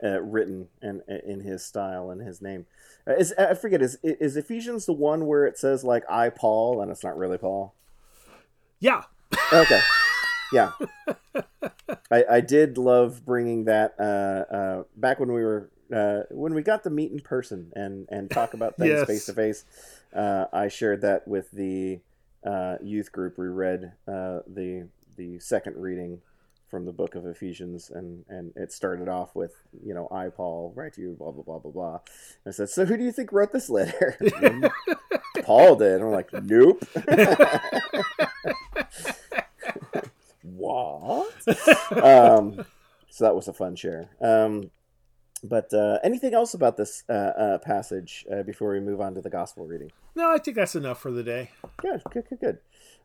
Speaker 1: uh, written and in his style and his name. Uh, is I forget is is Ephesians the one where it says like I Paul and it's not really Paul?
Speaker 2: Yeah,
Speaker 1: Okay. Yeah. I, I did love bringing that uh, uh, back when we were uh, when we got to meet in person and and talk about things face to face. I shared that with the uh, youth group. We read uh, the the second reading from the book of Ephesians, and and it started off with you know I Paul write to you blah blah blah blah blah. And I said, so who do you think wrote this letter? Paul did. I'm like, nope. what? um, so that was a fun share. Um, but uh, anything else about this uh, uh, passage uh, before we move on to the gospel reading?
Speaker 2: no, I think that's enough for the day.
Speaker 1: Good, good, good, good.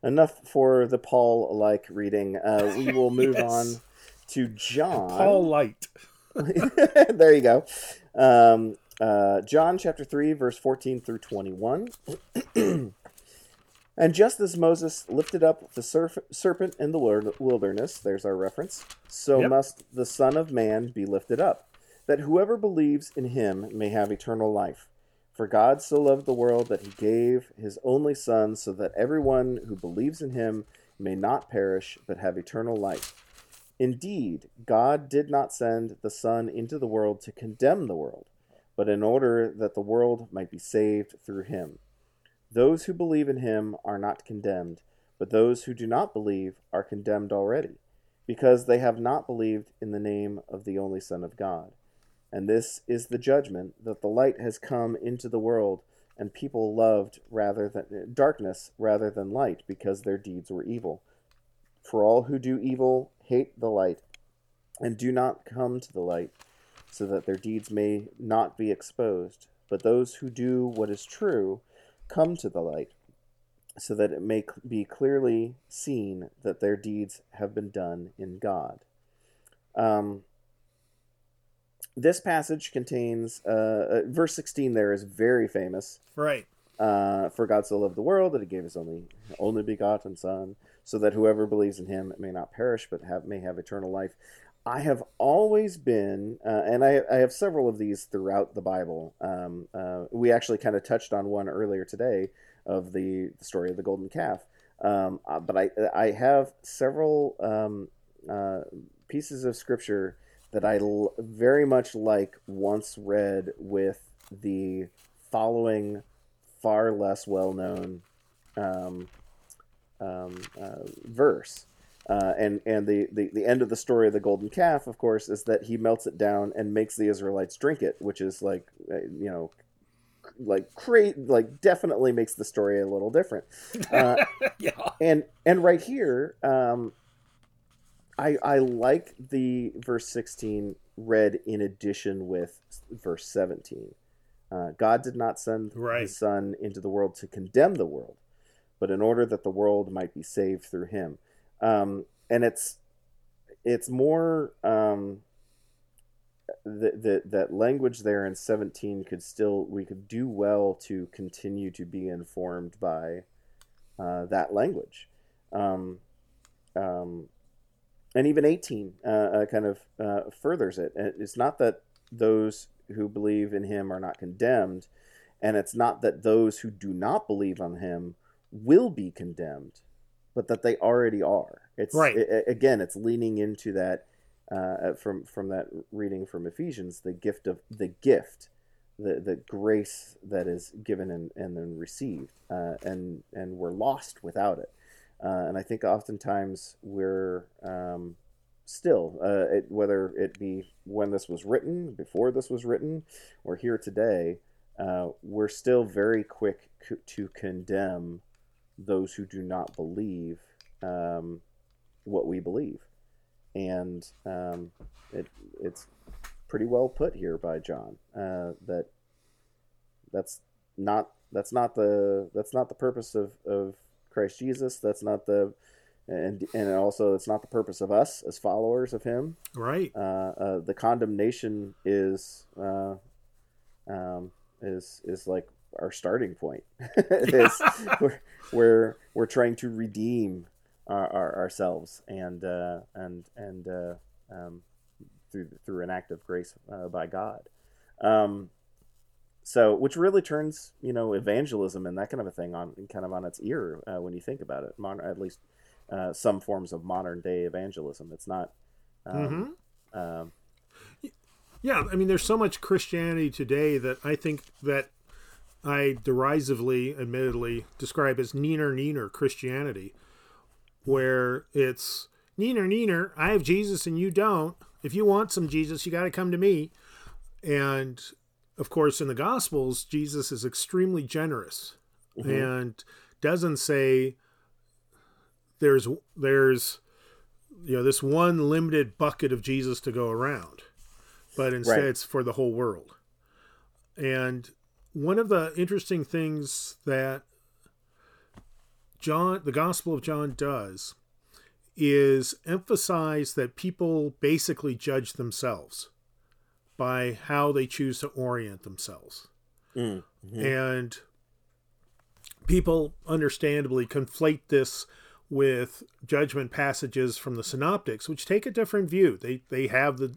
Speaker 1: Enough for the Paul-like reading. Uh, we will move
Speaker 2: Yes.
Speaker 1: on to John.
Speaker 2: Paul Light.
Speaker 1: there you go. Um, uh, John chapter 3, verse 14 through 21. and just as Moses lifted up the serf- serpent in the wilderness, there's our reference, so
Speaker 2: Yep.
Speaker 1: must the Son of Man be lifted up, that whoever believes in him may have eternal life. For God so loved the world that he gave his only Son, so that everyone who believes in him may not perish, but have eternal life. Indeed, God did not send the Son into the world to condemn the world, but in order that the world might be saved through him. Those who believe in him are not condemned, but those who do not believe are condemned already, because they have not believed in the name of the only Son of God. And this is the judgment that the light has come into the world, and people loved rather than darkness rather than light, because their deeds were evil. For all who do evil hate the light, and do not come to the light, so that their deeds may not be exposed. But those who do what is true come to the light, so that it may be clearly seen that their deeds have been done in God. Um, this passage contains, uh, uh, verse 16 there is very famous.
Speaker 2: Right.
Speaker 1: Uh, for God so loved the world that he gave his only only begotten Son, so that whoever believes in him may not perish but have may have eternal life. I have always been, uh, and I, I have several of these throughout the Bible. Um, uh, we actually kind of touched on one earlier today of the, the story of the golden calf. Um, uh, but I I have several um, uh, pieces of scripture that I l- very much like once read with the following far less well known um, um, uh, verse. Uh, and and the, the, the end of the story of the golden calf, of course, is that he melts it down and makes the Israelites drink it, which is like, uh, you know, like create like definitely makes the story a little different. Uh,
Speaker 2: yeah.
Speaker 1: and and right here, um, I I like the verse sixteen read in addition with verse seventeen. Uh, God did not send
Speaker 2: Right.
Speaker 1: His Son into the world to condemn the world, but in order that the world might be saved through Him. Um, and it's it's more um, that that that language there in seventeen could still we could do well to continue to be informed by uh, that language. Um, um, and even 18 uh, uh, kind of uh, furthers it. And It's not that those who believe in him are not condemned, and it's not that those who do not believe on him will be condemned, but that they already are. It's
Speaker 2: Right.
Speaker 1: a- again, it's leaning into that uh, from from that reading from Ephesians, the gift of the gift, the the grace that is given and, and then received, uh, and and we're lost without it. Uh, and I think oftentimes we're um, still, uh, it, whether it be when this was written, before this was written, or here today, uh, we're still very quick to condemn those who do not believe um, what we believe, and um, it, it's pretty well put here by John uh, that that's not that's not the that's not the purpose of, of Christ Jesus. That's not the and and also it's not the purpose of us as followers of Him.
Speaker 2: Right.
Speaker 1: Uh, uh, the condemnation is uh, um, is is like our starting point. is we're, we're we're trying to redeem our, our ourselves and uh, and and uh, um, through through an act of grace uh, by God. Um, so, which really turns you know evangelism and that kind of a thing on kind of on its ear uh, when you think about it. Modern, at least uh, some forms of modern day evangelism. It's not. Um,
Speaker 2: Mm-hmm.
Speaker 1: um,
Speaker 2: Yeah, I mean, there's so much Christianity today that I think that I derisively, admittedly, describe as neener neener Christianity, where it's neener neener. I have Jesus and you don't. If you want some Jesus, you got to come to me. And of course, in the Gospels, Jesus is extremely generous mm-hmm. and doesn't say there's there's you know this one limited bucket of Jesus to go around, but instead
Speaker 1: Right.
Speaker 2: it's for the whole world. And one of the interesting things that John, the Gospel of John does is emphasize that people basically judge themselves by how they choose to orient themselves.
Speaker 1: mm,
Speaker 2: And people understandably conflate this with judgment passages from the synoptics, which take a different view. They they have the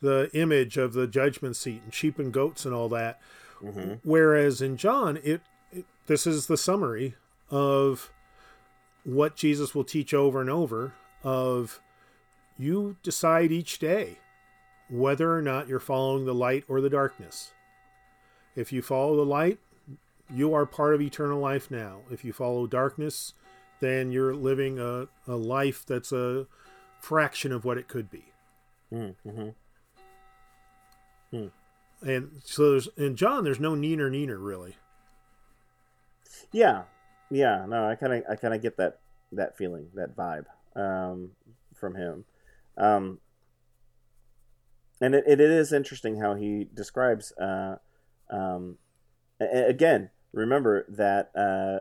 Speaker 2: the image of the judgment seat and sheep and goats and all that.
Speaker 1: mhm.
Speaker 2: Whereas in John, it, it this is the summary of what Jesus will teach over and over of you decide each day whether or not you're following the light or the darkness. If you follow the light, you are part of eternal life now. If you follow darkness, then you're living a, a life that's a fraction of what it could be.
Speaker 1: Mm, mhm.
Speaker 2: And so there's in John, there's no neener neener really.
Speaker 1: Yeah, yeah. No, I kind of, I kind of get that that feeling, that vibe um, from him. Um, and it, it is interesting how he describes. Uh, um, again, remember that uh,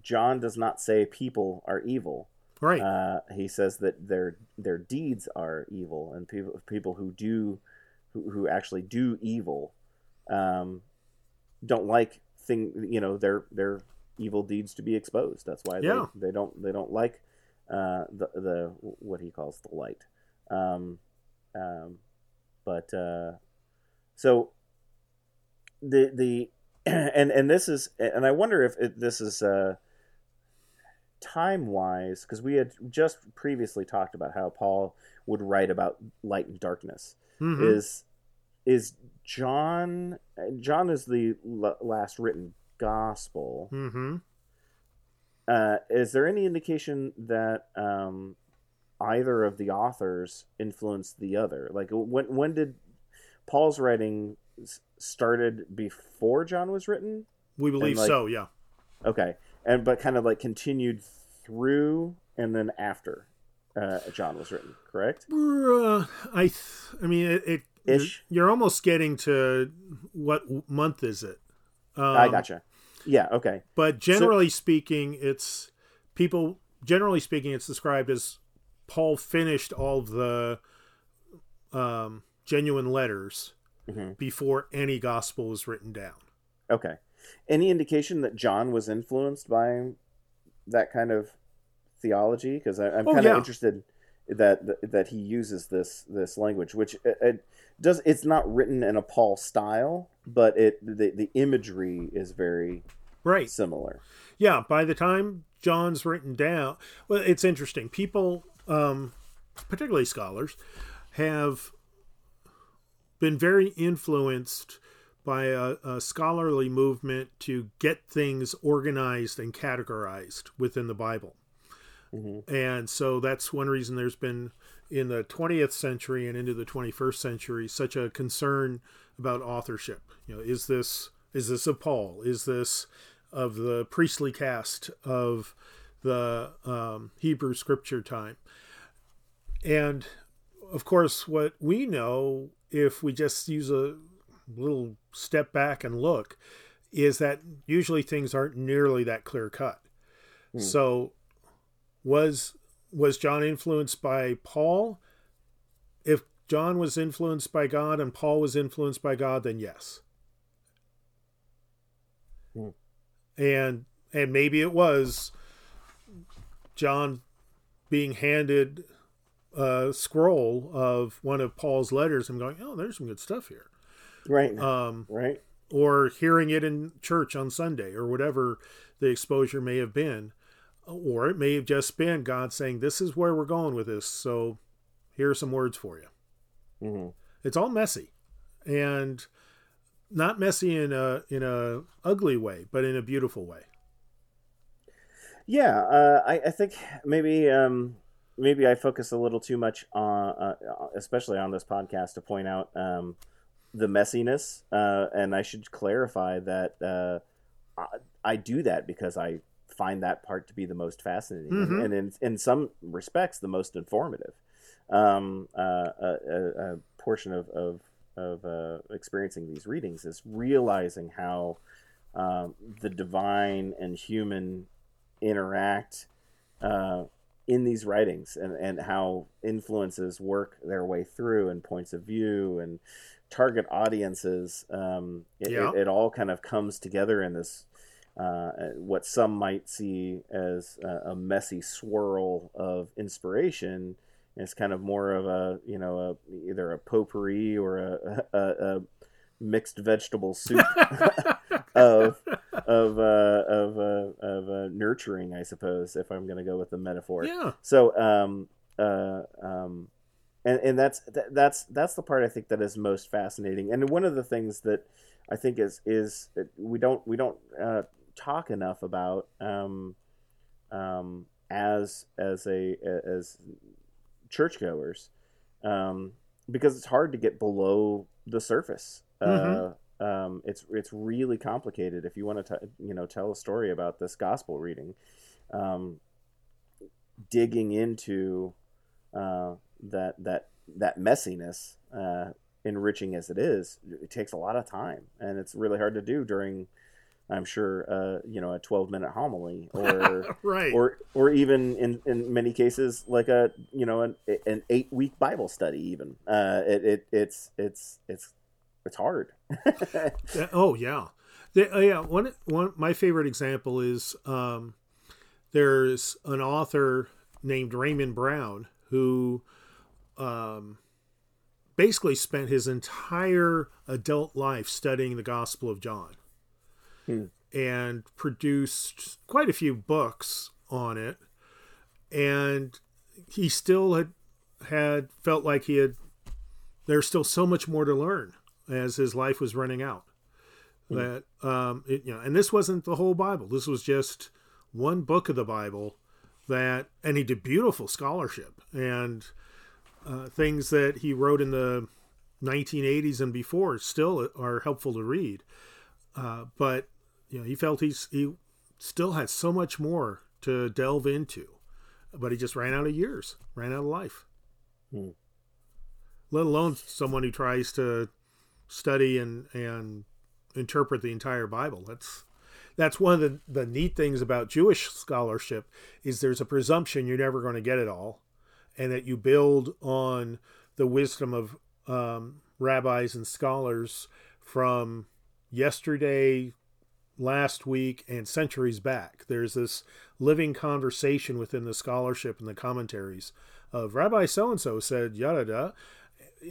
Speaker 1: John does not say people are evil.
Speaker 2: Right.
Speaker 1: Uh, he says that their their deeds are evil, and people people who do who, who actually do evil um, don't like thing you know their their evil deeds to be exposed. That's why
Speaker 2: Yeah.
Speaker 1: they, they don't they don't like uh, the the what he calls the light. Um, um, but uh, so the the and and this is and I wonder if it, this is uh, time wise because we had just previously talked about how Paul would write about light and darkness
Speaker 2: Mhm.
Speaker 1: is is John John is the l- last written gospel
Speaker 2: Mm-hmm.
Speaker 1: uh, is there any indication that um, either of the authors influenced the other like when when did Paul's writing started before John was written
Speaker 2: We believe
Speaker 1: like-
Speaker 2: so. Yeah.
Speaker 1: okay and but kind of like continued through and then after uh, John was written correct
Speaker 2: Uh, I, th- I mean, it. it
Speaker 1: Ish.
Speaker 2: You're almost getting to what month is it? Um,
Speaker 1: I gotcha yeah okay
Speaker 2: But generally speaking, it's people. Generally speaking, it's described as Paul finished all the um, genuine letters
Speaker 1: hmm
Speaker 2: before any gospel was written down.
Speaker 1: Okay. Any indication that John was influenced by that kind of theology? Because I'm
Speaker 2: Oh,
Speaker 1: kind of
Speaker 2: yeah.
Speaker 1: interested that that he uses this this language, which it, it does. It's not written in a Paul style, but it the the imagery is very
Speaker 2: Right.
Speaker 1: similar.
Speaker 2: Yeah. By the time John's written down, well, it's interesting. People, um, particularly scholars, have been very influenced by a, a, scholarly movement to get things organized and categorized within the Bible. Mm-hmm. And so that's one reason there's been in the 20th century and into the 21st century such a concern about authorship. You know, is this is this of Paul? Is this of the priestly caste of the um, Hebrew scripture time? And of course, what we know, if we just use a little step back and look, is that usually things aren't nearly that clear cut. Hmm. So, was was John influenced by Paul? If John was influenced by God and Paul was influenced by God, then yes. Hmm. And and maybe it was John being handed a scroll of one of Paul's letters and going, "Oh, there's some good stuff here."
Speaker 1: Right.
Speaker 2: Um,
Speaker 1: right.
Speaker 2: Or hearing it in church on Sunday or whatever the exposure may have been. Or it may have just been God saying, This is where we're going with this. So here are some words for you. Mm-hmm. It's all messy. And not messy in a in a ugly way, but in a beautiful way.
Speaker 1: Yeah, uh, I, I think maybe um, maybe I focus a little too much on, uh, especially on this podcast, to point out um, the messiness. Uh, and I should clarify that uh, I, I, do that because I find that part to be the most fascinating mm-hmm. and, in, in some respects, the most informative. Um, uh, a, a, portion of, of, of uh, experiencing these readings is realizing how um, the divine and human interact uh, in these writings and, and how influences work their way through and points of view and target audiences, um, it, yeah. it, it, all kind of comes together in this uh, what some might see as a, a, messy swirl of inspiration. It's kind of more of a you know a, either a potpourri or a, a, a mixed vegetable soup of of uh, of uh, of uh, nurturing, I suppose, if I'm going to go with the metaphor.
Speaker 2: Yeah.
Speaker 1: So um uh um and and that's that's that's the part I think that is most fascinating. And one of the things that I think is is we don't we don't uh, talk enough about um, um, as as a as churchgoers um, because it's hard to get below the surface. Mm-hmm. Uh, um, it's it's really complicated if you want to you know tell a story about this gospel reading. Um, digging into uh, that that that messiness, uh, enriching as it is, it takes a lot of time, and it's really hard to do during. I'm sure, uh, you know, a 12 minute homily, or
Speaker 2: right,
Speaker 1: or or even in, in many cases, like a you know an, an eight week Bible study. Even uh, it, it it's it's it's it's hard.
Speaker 2: oh yeah, uh, yeah. One one my favorite example is um, there's an author named Raymond Brown who um, basically spent his entire adult life studying the Gospel of John hmm. and produced quite a few books on it. And he still had had felt like he had there's still so much more to learn as his life was running out. Hmm. That um, it, you know, and this wasn't the whole Bible. This was just one book of the Bible that, and he did beautiful scholarship and uh, things that he wrote in the 1980s and before still are helpful to read. Uh, but you know, he felt he's he still had so much more to delve into, but he just ran out of years, ran out of life. Hmm. Let alone someone who tries to study and and interpret the entire Bible. That's that's one of the, the neat things about Jewish scholarship is there's a presumption you're never going to get it all and that you build on the wisdom of um, rabbis and scholars from yesterday, last week, and centuries back. There's this living conversation within the scholarship and the commentaries of Rabbi so and so said yada yada,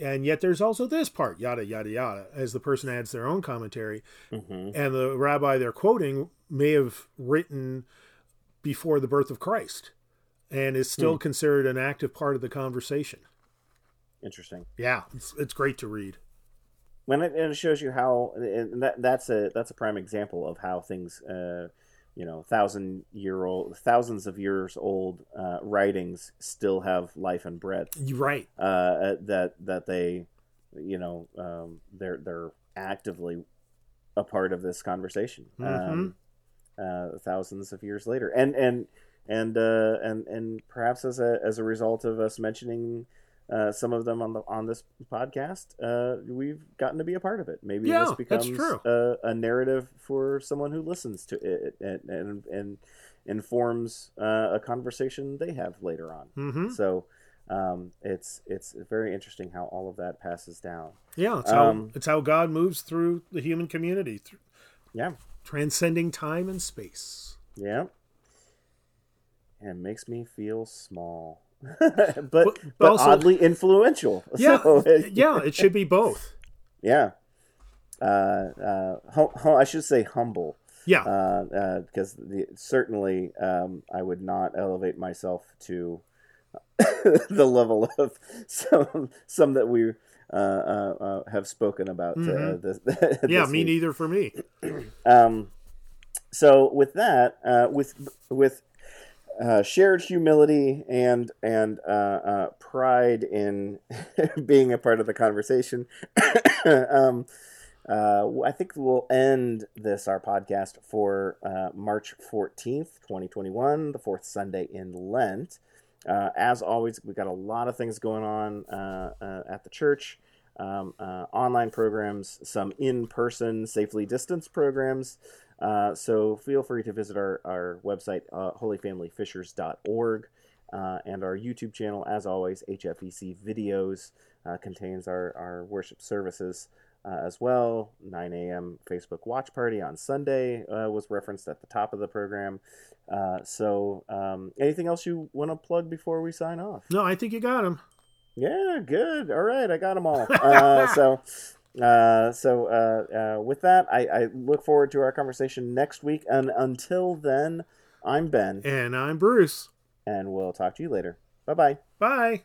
Speaker 2: and yet there's also this part yada yada yada as the person adds their own commentary, mm-hmm. and the rabbi they're quoting may have written before the birth of Christ and is still hmm. considered an active part of the conversation.
Speaker 1: interesting.
Speaker 2: Yeah, it's, it's great to read.
Speaker 1: When it, and it shows you how and that that's a that's a prime example of how things, uh, you know, thousand year old, thousands of years old uh, writings still have life and breath.
Speaker 2: You're right.
Speaker 1: Uh, that that they, you know, um, they're they're actively a part of this conversation.
Speaker 2: Mm-hmm.
Speaker 1: Um, uh, thousands of years later, and and and uh, and and perhaps as a as a result of us mentioning uh, some of them on the on this podcast, uh, we've gotten to be a part of it. Maybe
Speaker 2: Yeah,
Speaker 1: this becomes
Speaker 2: true.
Speaker 1: A, a narrative for someone who listens to it and and, and informs uh, a conversation they have later on.
Speaker 2: Mm-hmm.
Speaker 1: So um, it's it's very interesting how all of that passes down.
Speaker 2: Yeah, it's how
Speaker 1: Um,
Speaker 2: it's how God moves through the human community, th-
Speaker 1: Yeah,
Speaker 2: transcending time and space.
Speaker 1: yeah, and it makes me feel small, but but,
Speaker 2: but also-
Speaker 1: oddly influential.
Speaker 2: Yeah,
Speaker 1: So it-
Speaker 2: yeah, it should be both.
Speaker 1: yeah. Uh, uh, hum, hum, I should say humble.
Speaker 2: Yeah,
Speaker 1: uh, because the, certainly um, I would not elevate myself to the level of some some that we uh, uh, uh, have spoken about. Uh,
Speaker 2: Mhm.
Speaker 1: this,
Speaker 2: yeah,
Speaker 1: this
Speaker 2: me
Speaker 1: week.
Speaker 2: neither for me.
Speaker 1: Um, so with that, uh, with with uh, shared humility and and uh, uh, pride in being a part of the conversation, um, uh, I think we'll end this our podcast for uh, March fourteenth, twenty twenty one, the fourth Sunday in Lent. As always, we've got a lot of things going on at the church. Um, online programs, some in-person, safely distanced programs. Uh, so feel free to visit our, our website, uh, holyfamilyfishers.org, uh, and our YouTube channel, as always, HFEC Videos, uh, contains our, our worship services uh, as well. 9 a.m. Facebook Watch Party on Sunday uh, was referenced at the top of the program. Uh, so, um, anything else you want to plug before we sign off?
Speaker 2: No, I think you got them.
Speaker 1: Yeah, good. All right, I got them all. Uh, so, uh, so uh, uh, with that, I, I look forward to our conversation next week. And until then, I'm Ben,
Speaker 2: And I'm Bruce.
Speaker 1: and we'll talk to you later. Bye bye.
Speaker 2: Bye.